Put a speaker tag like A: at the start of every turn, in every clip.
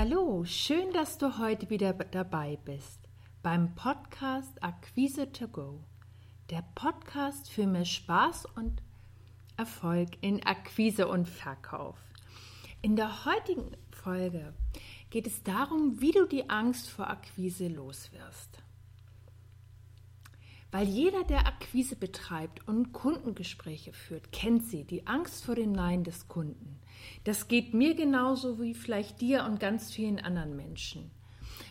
A: Hallo, schön, dass du heute wieder dabei bist beim Podcast Akquise to Go. Der Podcast für mehr Spaß und Erfolg in Akquise und Verkauf. In der heutigen Folge geht es darum, wie du die Angst vor Akquise loswirst. Weil jeder, der Akquise betreibt und Kundengespräche führt, kennt sie, die Angst vor dem Nein des Kunden. Das geht mir genauso wie vielleicht dir und ganz vielen anderen Menschen.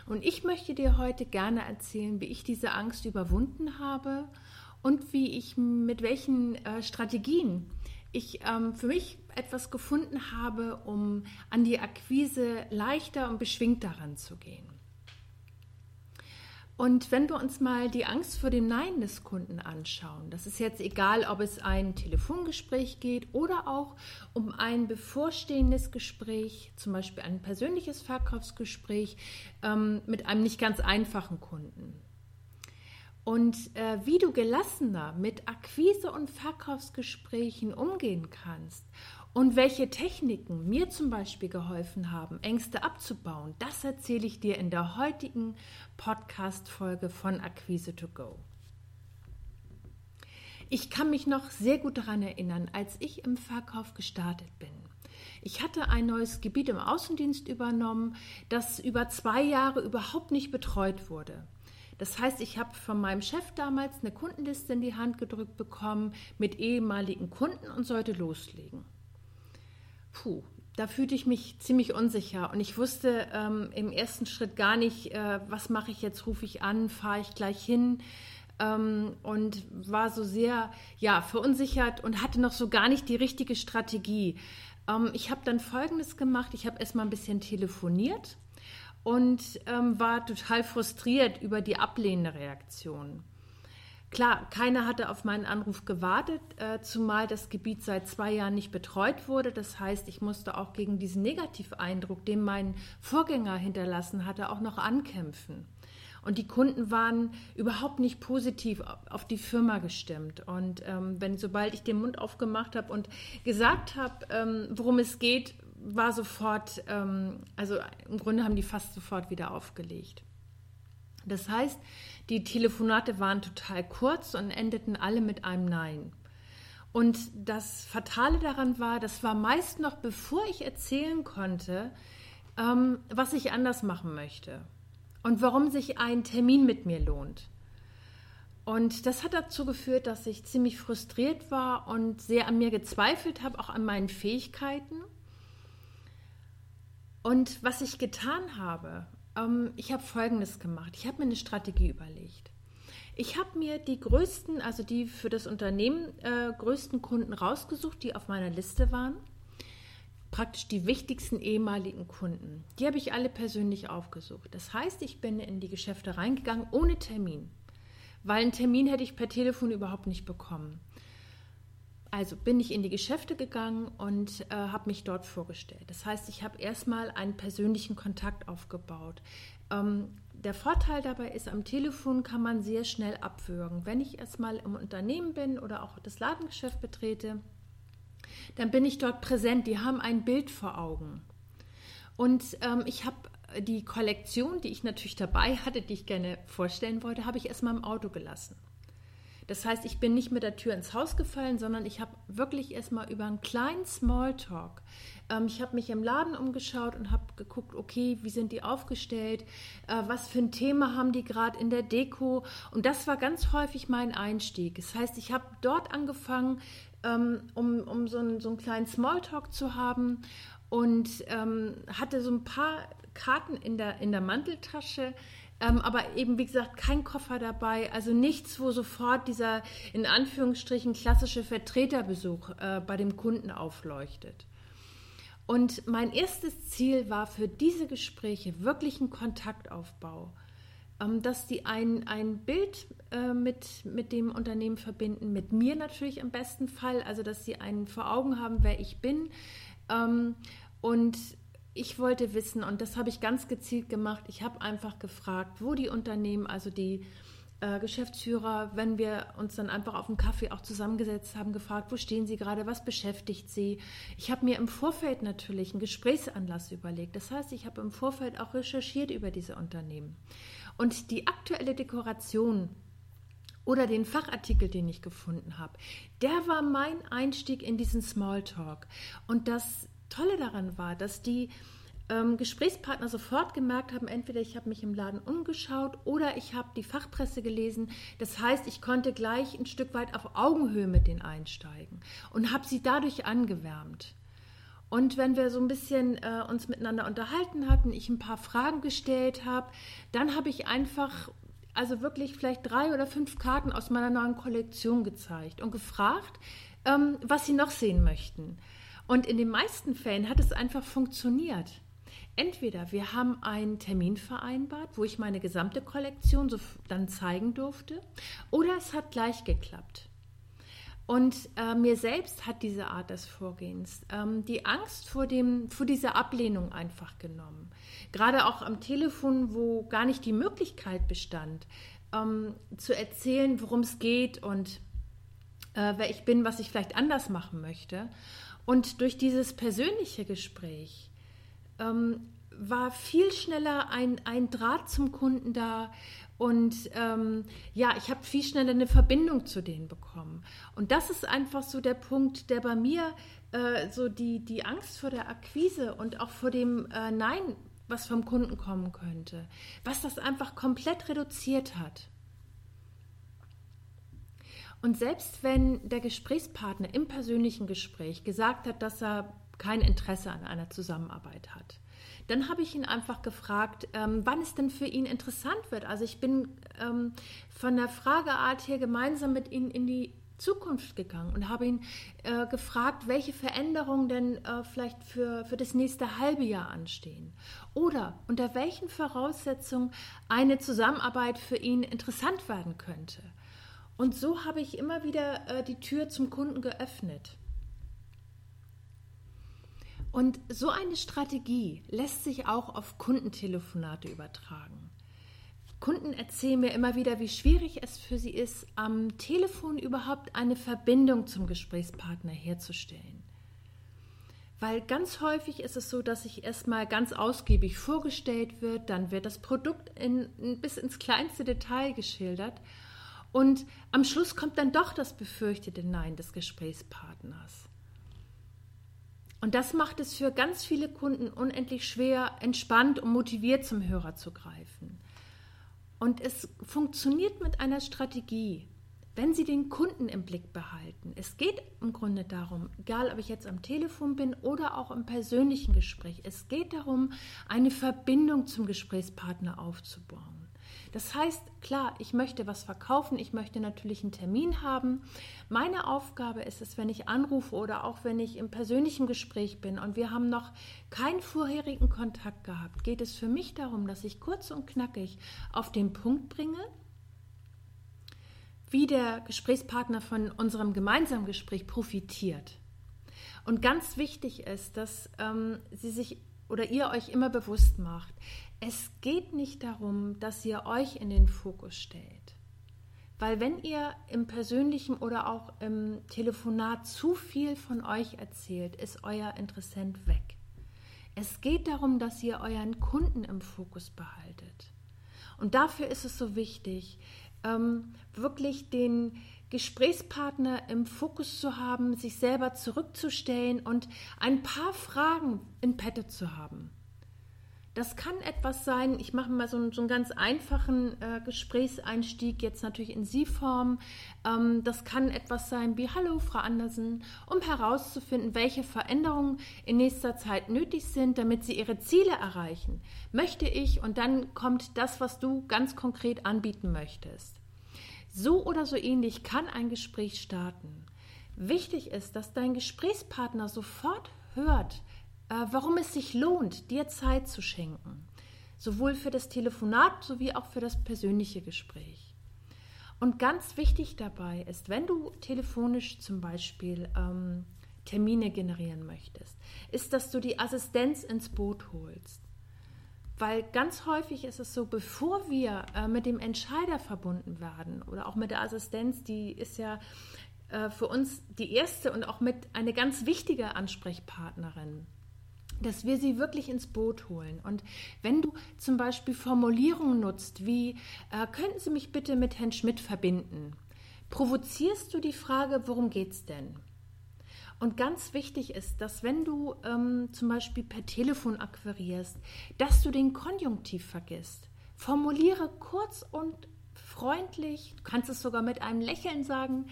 A: Und ich möchte dir heute gerne erzählen, wie ich diese Angst überwunden habe und wie ich mit welchen äh, Strategien ich ähm, für mich etwas gefunden habe, um an die Akquise leichter und beschwingter ranzugehen. Und wenn wir uns mal die Angst vor dem Nein des Kunden anschauen, das ist jetzt egal, ob es ein Telefongespräch geht oder auch um ein bevorstehendes Gespräch, zum Beispiel ein persönliches Verkaufsgespräch ähm, mit einem nicht ganz einfachen Kunden. Und äh, wie du gelassener mit Akquise- und Verkaufsgesprächen umgehen kannst und welche Techniken mir zum Beispiel geholfen haben, Ängste abzubauen, das erzähle ich dir in der heutigen Podcast-Folge von Akquise to Go. Ich kann mich noch sehr gut daran erinnern, als ich im Verkauf gestartet bin. Ich hatte ein neues Gebiet im Außendienst übernommen, das über zwei Jahre überhaupt nicht betreut wurde. Das heißt, ich habe von meinem Chef damals eine Kundenliste in die Hand gedrückt bekommen mit ehemaligen Kunden und sollte loslegen. Puh, da fühlte ich mich ziemlich unsicher. Und ich wusste ähm, im ersten Schritt gar nicht, äh, was mache ich jetzt, rufe ich an, fahre ich gleich hin? Ähm, und war so sehr ja, verunsichert und hatte noch so gar nicht die richtige Strategie. Ähm, ich habe dann Folgendes gemacht, ich habe erstmal ein bisschen telefoniert und ähm, war total frustriert über die ablehnende Reaktion. Klar, keiner hatte auf meinen Anruf gewartet, äh, zumal das Gebiet seit zwei Jahren nicht betreut wurde. Das heißt, ich musste auch gegen diesen Negativeindruck, den mein Vorgänger hinterlassen hatte, auch noch ankämpfen. Und die Kunden waren überhaupt nicht positiv auf die Firma gestimmt. Und ähm, wenn sobald ich den Mund aufgemacht habe und gesagt habe, ähm, worum es geht, war sofort, ähm, also im Grunde haben die fast sofort wieder aufgelegt. Das heißt, die Telefonate waren total kurz und endeten alle mit einem Nein. Und das Fatale daran war, das war meist noch bevor ich erzählen konnte, ähm, was ich anders machen möchte und warum sich ein Termin mit mir lohnt. Und das hat dazu geführt, dass ich ziemlich frustriert war und sehr an mir gezweifelt habe, auch an meinen Fähigkeiten. Und was ich getan habe, ähm, ich habe Folgendes gemacht. Ich habe mir eine Strategie überlegt. Ich habe mir die größten, also die für das Unternehmen äh, größten Kunden rausgesucht, die auf meiner Liste waren. Praktisch die wichtigsten ehemaligen Kunden. Die habe ich alle persönlich aufgesucht. Das heißt, ich bin in die Geschäfte reingegangen ohne Termin, weil einen Termin hätte ich per Telefon überhaupt nicht bekommen. Also bin ich in die Geschäfte gegangen und äh, habe mich dort vorgestellt. Das heißt, ich habe erstmal einen persönlichen Kontakt aufgebaut. Ähm, der Vorteil dabei ist, am Telefon kann man sehr schnell abwürgen. Wenn ich erstmal im Unternehmen bin oder auch das Ladengeschäft betrete, dann bin ich dort präsent. Die haben ein Bild vor Augen. Und ähm, ich habe die Kollektion, die ich natürlich dabei hatte, die ich gerne vorstellen wollte, habe ich erstmal im Auto gelassen. Das heißt, ich bin nicht mit der Tür ins Haus gefallen, sondern ich habe wirklich erstmal über einen kleinen Smalltalk. Ähm, ich habe mich im Laden umgeschaut und habe geguckt, okay, wie sind die aufgestellt, äh, was für ein Thema haben die gerade in der Deko. Und das war ganz häufig mein Einstieg. Das heißt, ich habe dort angefangen, ähm, um, um so, einen, so einen kleinen Smalltalk zu haben und ähm, hatte so ein paar Karten in der, in der Manteltasche, ähm, aber eben, wie gesagt, kein Koffer dabei, also nichts, wo sofort dieser in Anführungsstrichen klassische Vertreterbesuch äh, bei dem Kunden aufleuchtet. Und mein erstes Ziel war für diese Gespräche wirklich ein Kontaktaufbau, ähm, dass die ein, ein Bild äh, mit, mit dem Unternehmen verbinden, mit mir natürlich im besten Fall, also dass sie einen vor Augen haben, wer ich bin. Ähm, und ich wollte wissen, und das habe ich ganz gezielt gemacht, ich habe einfach gefragt, wo die Unternehmen, also die äh, Geschäftsführer, wenn wir uns dann einfach auf einen Kaffee auch zusammengesetzt haben, gefragt, wo stehen Sie gerade, was beschäftigt Sie. Ich habe mir im Vorfeld natürlich einen Gesprächsanlass überlegt. Das heißt, ich habe im Vorfeld auch recherchiert über diese Unternehmen. Und die aktuelle Dekoration oder den Fachartikel, den ich gefunden habe, der war mein Einstieg in diesen Smalltalk. Und das Tolle daran war, dass die ähm, Gesprächspartner sofort gemerkt haben, entweder ich habe mich im Laden umgeschaut oder ich habe die Fachpresse gelesen. Das heißt, ich konnte gleich ein Stück weit auf Augenhöhe mit denen einsteigen und habe sie dadurch angewärmt. Und wenn wir so ein bisschen äh, uns miteinander unterhalten hatten, ich ein paar Fragen gestellt habe, dann habe ich einfach, also wirklich vielleicht drei oder fünf Karten aus meiner neuen Kollektion gezeigt und gefragt, ähm, was sie noch sehen möchten. Und in den meisten Fällen hat es einfach funktioniert. Entweder wir haben einen Termin vereinbart, wo ich meine gesamte Kollektion so dann zeigen durfte, oder es hat gleich geklappt. Und äh, mir selbst hat diese Art des Vorgehens ähm, die Angst vor, dem, vor dieser Ablehnung einfach genommen. Gerade auch am Telefon, wo gar nicht die Möglichkeit bestand, ähm, zu erzählen, worum es geht und äh, wer ich bin, was ich vielleicht anders machen möchte. Und durch dieses persönliche Gespräch ähm, war viel schneller ein, ein Draht zum Kunden da und ähm, ja, ich habe viel schneller eine Verbindung zu denen bekommen. Und das ist einfach so der Punkt, der bei mir äh, so die, die Angst vor der Akquise und auch vor dem äh, Nein, was vom Kunden kommen könnte, was das einfach komplett reduziert hat. Und selbst wenn der Gesprächspartner im persönlichen Gespräch gesagt hat, dass er kein Interesse an einer Zusammenarbeit hat, dann habe ich ihn einfach gefragt, ähm, wann es denn für ihn interessant wird. Also ich bin ähm, von der Frageart her gemeinsam mit ihm in die Zukunft gegangen und habe ihn äh, gefragt, welche Veränderungen denn äh, vielleicht für, für das nächste halbe Jahr anstehen. Oder unter welchen Voraussetzungen eine Zusammenarbeit für ihn interessant werden könnte. Und so habe ich immer wieder äh, die Tür zum Kunden geöffnet. Und so eine Strategie lässt sich auch auf Kundentelefonate übertragen. Kunden erzählen mir immer wieder, wie schwierig es für sie ist, am Telefon überhaupt eine Verbindung zum Gesprächspartner herzustellen. Weil ganz häufig ist es so, dass sich erstmal ganz ausgiebig vorgestellt wird, dann wird das Produkt in, bis ins kleinste Detail geschildert und am Schluss kommt dann doch das befürchtete Nein des Gesprächspartners. Und das macht es für ganz viele Kunden unendlich schwer, entspannt und motiviert zum Hörer zu greifen. Und es funktioniert mit einer Strategie, wenn Sie den Kunden im Blick behalten. Es geht im Grunde darum, egal ob ich jetzt am Telefon bin oder auch im persönlichen Gespräch, es geht darum, eine Verbindung zum Gesprächspartner aufzubauen. Das heißt, klar, ich möchte was verkaufen, ich möchte natürlich einen Termin haben. Meine Aufgabe ist es, wenn ich anrufe oder auch wenn ich im persönlichen Gespräch bin und wir haben noch keinen vorherigen Kontakt gehabt, geht es für mich darum, dass ich kurz und knackig auf den Punkt bringe, wie der Gesprächspartner von unserem gemeinsamen Gespräch profitiert. Und ganz wichtig ist, dass ähm, Sie sich oder ihr euch immer bewusst macht, es geht nicht darum, dass ihr euch in den Fokus stellt. Weil wenn ihr im persönlichen oder auch im Telefonat zu viel von euch erzählt, ist euer Interessent weg. Es geht darum, dass ihr euren Kunden im Fokus behaltet. Und dafür ist es so wichtig, ähm, wirklich den Gesprächspartner im Fokus zu haben, sich selber zurückzustellen und ein paar Fragen in Pette zu haben. Das kann etwas sein, ich mache mal so einen, so einen ganz einfachen äh, Gesprächseinstieg, jetzt natürlich in Sie-Form. Ähm, das kann etwas sein wie Hallo, Frau Andersen, um herauszufinden, welche Veränderungen in nächster Zeit nötig sind, damit Sie Ihre Ziele erreichen. Möchte ich und dann kommt das, was du ganz konkret anbieten möchtest. So oder so ähnlich kann ein Gespräch starten. Wichtig ist, dass dein Gesprächspartner sofort hört, warum es sich lohnt, dir Zeit zu schenken. Sowohl für das Telefonat sowie auch für das persönliche Gespräch. Und ganz wichtig dabei ist, wenn du telefonisch zum Beispiel ähm, Termine generieren möchtest, ist, dass du die Assistenz ins Boot holst. Weil ganz häufig ist es so, bevor wir äh, mit dem Entscheider verbunden werden oder auch mit der Assistenz, die ist ja äh, für uns die erste und auch mit eine ganz wichtige Ansprechpartnerin dass wir sie wirklich ins Boot holen. Und wenn du zum Beispiel Formulierungen nutzt, wie äh, könnten Sie mich bitte mit Herrn Schmidt verbinden, provozierst du die Frage, worum geht es denn? Und ganz wichtig ist, dass wenn du ähm, zum Beispiel per Telefon akquirierst, dass du den Konjunktiv vergisst. Formuliere kurz und freundlich, du kannst es sogar mit einem Lächeln sagen,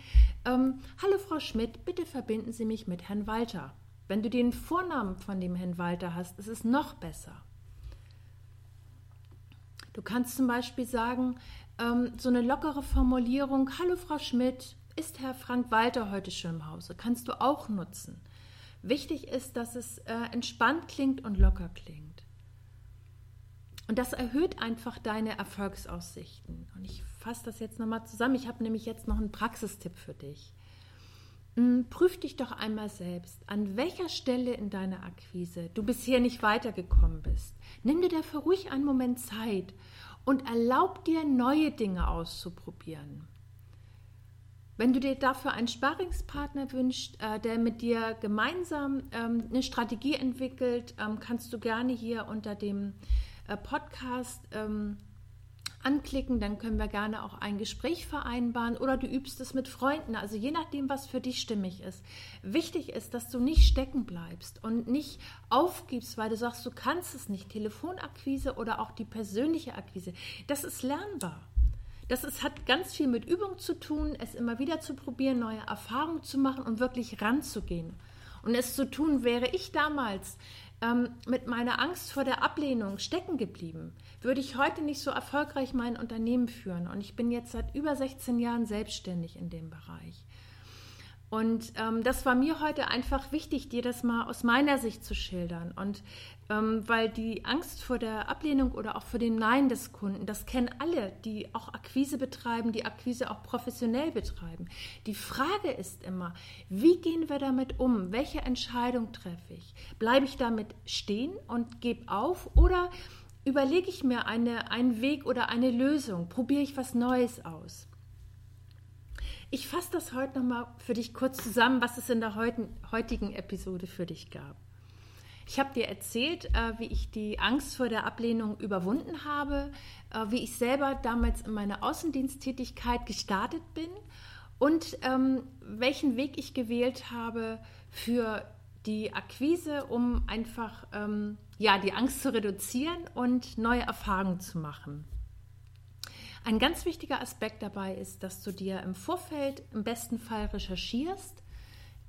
A: ähm, Hallo Frau Schmidt, bitte verbinden Sie mich mit Herrn Walter. Wenn du den Vornamen von dem Herrn Walter hast, ist es noch besser. Du kannst zum Beispiel sagen, ähm, so eine lockere Formulierung, Hallo Frau Schmidt, ist Herr Frank Walter heute schon im Hause? Kannst du auch nutzen. Wichtig ist, dass es äh, entspannt klingt und locker klingt. Und das erhöht einfach deine Erfolgsaussichten. Und ich fasse das jetzt nochmal zusammen. Ich habe nämlich jetzt noch einen Praxistipp für dich. Hm, prüf dich doch einmal selbst, an welcher Stelle in deiner Akquise du bisher nicht weitergekommen bist. Nimm dir dafür ruhig einen Moment Zeit und erlaub dir, neue Dinge auszuprobieren. Wenn du dir dafür einen Sparingspartner wünschst, äh, der mit dir gemeinsam ähm, eine Strategie entwickelt, ähm, kannst du gerne hier unter dem äh, Podcast ähm, anklicken, dann können wir gerne auch ein Gespräch vereinbaren oder du übst es mit Freunden, also je nachdem, was für dich stimmig ist. Wichtig ist, dass du nicht stecken bleibst und nicht aufgibst, weil du sagst, du kannst es nicht. Telefonakquise oder auch die persönliche Akquise, das ist lernbar. Das ist, hat ganz viel mit Übung zu tun, es immer wieder zu probieren, neue Erfahrungen zu machen und wirklich ranzugehen. Und es zu tun, wäre ich damals ähm, mit meiner Angst vor der Ablehnung stecken geblieben, würde ich heute nicht so erfolgreich mein Unternehmen führen. Und ich bin jetzt seit über 16 Jahren selbstständig in dem Bereich. Und ähm, das war mir heute einfach wichtig, dir das mal aus meiner Sicht zu schildern. Und weil die Angst vor der Ablehnung oder auch vor dem Nein des Kunden, das kennen alle, die auch Akquise betreiben, die Akquise auch professionell betreiben. Die Frage ist immer, wie gehen wir damit um? Welche Entscheidung treffe ich? Bleibe ich damit stehen und gebe auf oder überlege ich mir eine, einen Weg oder eine Lösung? Probiere ich was Neues aus? Ich fasse das heute nochmal für dich kurz zusammen, was es in der heutigen Episode für dich gab. Ich habe dir erzählt, äh, wie ich die Angst vor der Ablehnung überwunden habe, äh, wie ich selber damals in meiner Außendiensttätigkeit gestartet bin und ähm, welchen Weg ich gewählt habe für die Akquise, um einfach ähm, ja, die Angst zu reduzieren und neue Erfahrungen zu machen. Ein ganz wichtiger Aspekt dabei ist, dass du dir im Vorfeld im besten Fall recherchierst,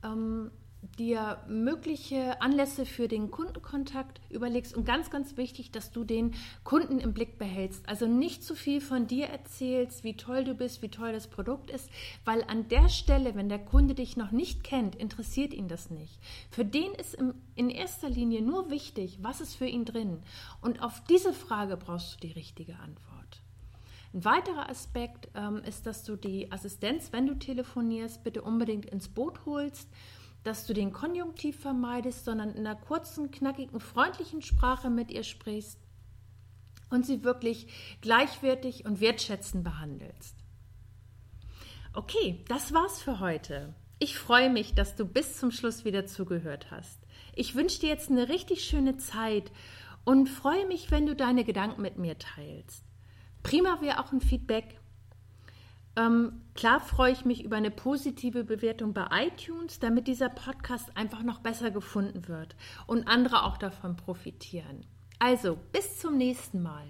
A: ähm, dir mögliche Anlässe für den Kundenkontakt überlegst und ganz, ganz wichtig, dass du den Kunden im Blick behältst. Also nicht zu viel von dir erzählst, wie toll du bist, wie toll das Produkt ist, weil an der Stelle, wenn der Kunde dich noch nicht kennt, interessiert ihn das nicht. Für den ist in erster Linie nur wichtig, was ist für ihn drin. Und auf diese Frage brauchst du die richtige Antwort. Ein weiterer Aspekt ähm, ist, dass du die Assistenz, wenn du telefonierst, bitte unbedingt ins Boot holst, dass du den Konjunktiv vermeidest, sondern in einer kurzen, knackigen, freundlichen Sprache mit ihr sprichst und sie wirklich gleichwertig und wertschätzend behandelst. Okay, das war's für heute. Ich freue mich, dass du bis zum Schluss wieder zugehört hast. Ich wünsche dir jetzt eine richtig schöne Zeit und freue mich, wenn du deine Gedanken mit mir teilst. Prima wäre auch ein Feedback. Ähm, klar freue ich mich über eine positive Bewertung bei iTunes, damit dieser Podcast einfach noch besser gefunden wird und andere auch davon profitieren. Also, bis zum nächsten Mal.